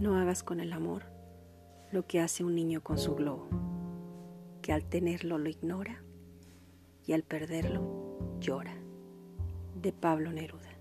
No hagas con el amor lo que hace un niño con su globo, que al tenerlo lo ignora y al perderlo llora. De Pablo Neruda.